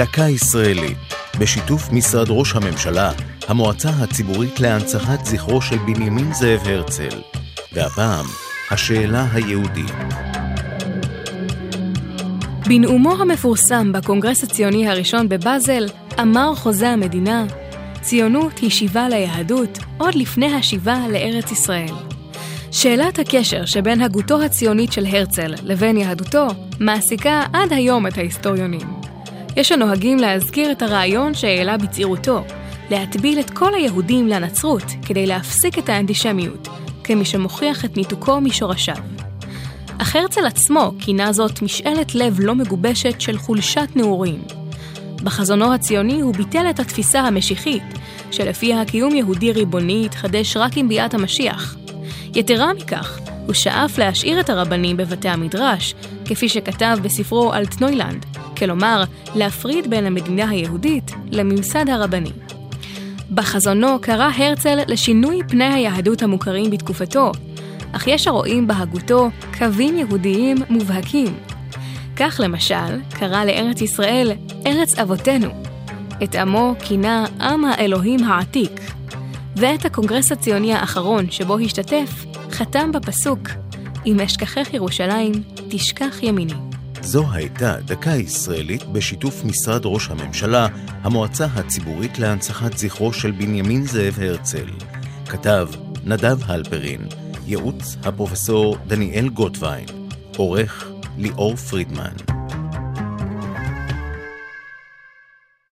דקה ישראלית, בשיתוף משרד ראש הממשלה, המועצה הציבורית להנצחת זכרו של בנימין זאב הרצל. והפעם, השאלה היהודית. בנאומו המפורסם בקונגרס הציוני הראשון בבאזל, אמר חוזה המדינה, ציונות היא שיבה ליהדות עוד לפני השיבה לארץ ישראל. שאלת הקשר שבין הגותו הציונית של הרצל לבין יהדותו מעסיקה עד היום את ההיסטוריונים. יש הנוהגים להזכיר את הרעיון שהעלה בצעירותו, להטביל את כל היהודים לנצרות כדי להפסיק את האנטישמיות, כמי שמוכיח את ניתוקו משורשיו. אך הרצל עצמו כינה זאת משאלת לב לא מגובשת של חולשת נעורים. בחזונו הציוני הוא ביטל את התפיסה המשיחית, שלפיה קיום יהודי ריבוני יתחדש רק עם ביאת המשיח. יתרה מכך, הוא שאף להשאיר את הרבנים בבתי המדרש, כפי שכתב בספרו אלטנוילנד, כלומר, להפריד בין המדינה היהודית לממסד הרבני. בחזונו קרא הרצל לשינוי פני היהדות המוכרים בתקופתו, אך יש הרואים בהגותו קווים יהודיים מובהקים. כך למשל, קרא לארץ ישראל ארץ אבותינו. את עמו כינה עם האלוהים העתיק. ואת הקונגרס הציוני האחרון שבו השתתף, חתם בפסוק אם אשכחך ירושלים, תשכח ימיני. זו הייתה דקה ישראלית בשיתוף משרד ראש הממשלה, המועצה הציבורית להנצחת זכרו של בנימין זאב הרצל. כתב נדב הלפרין, ייעוץ הפרופסור דניאל גוטווין, עורך ליאור פרידמן.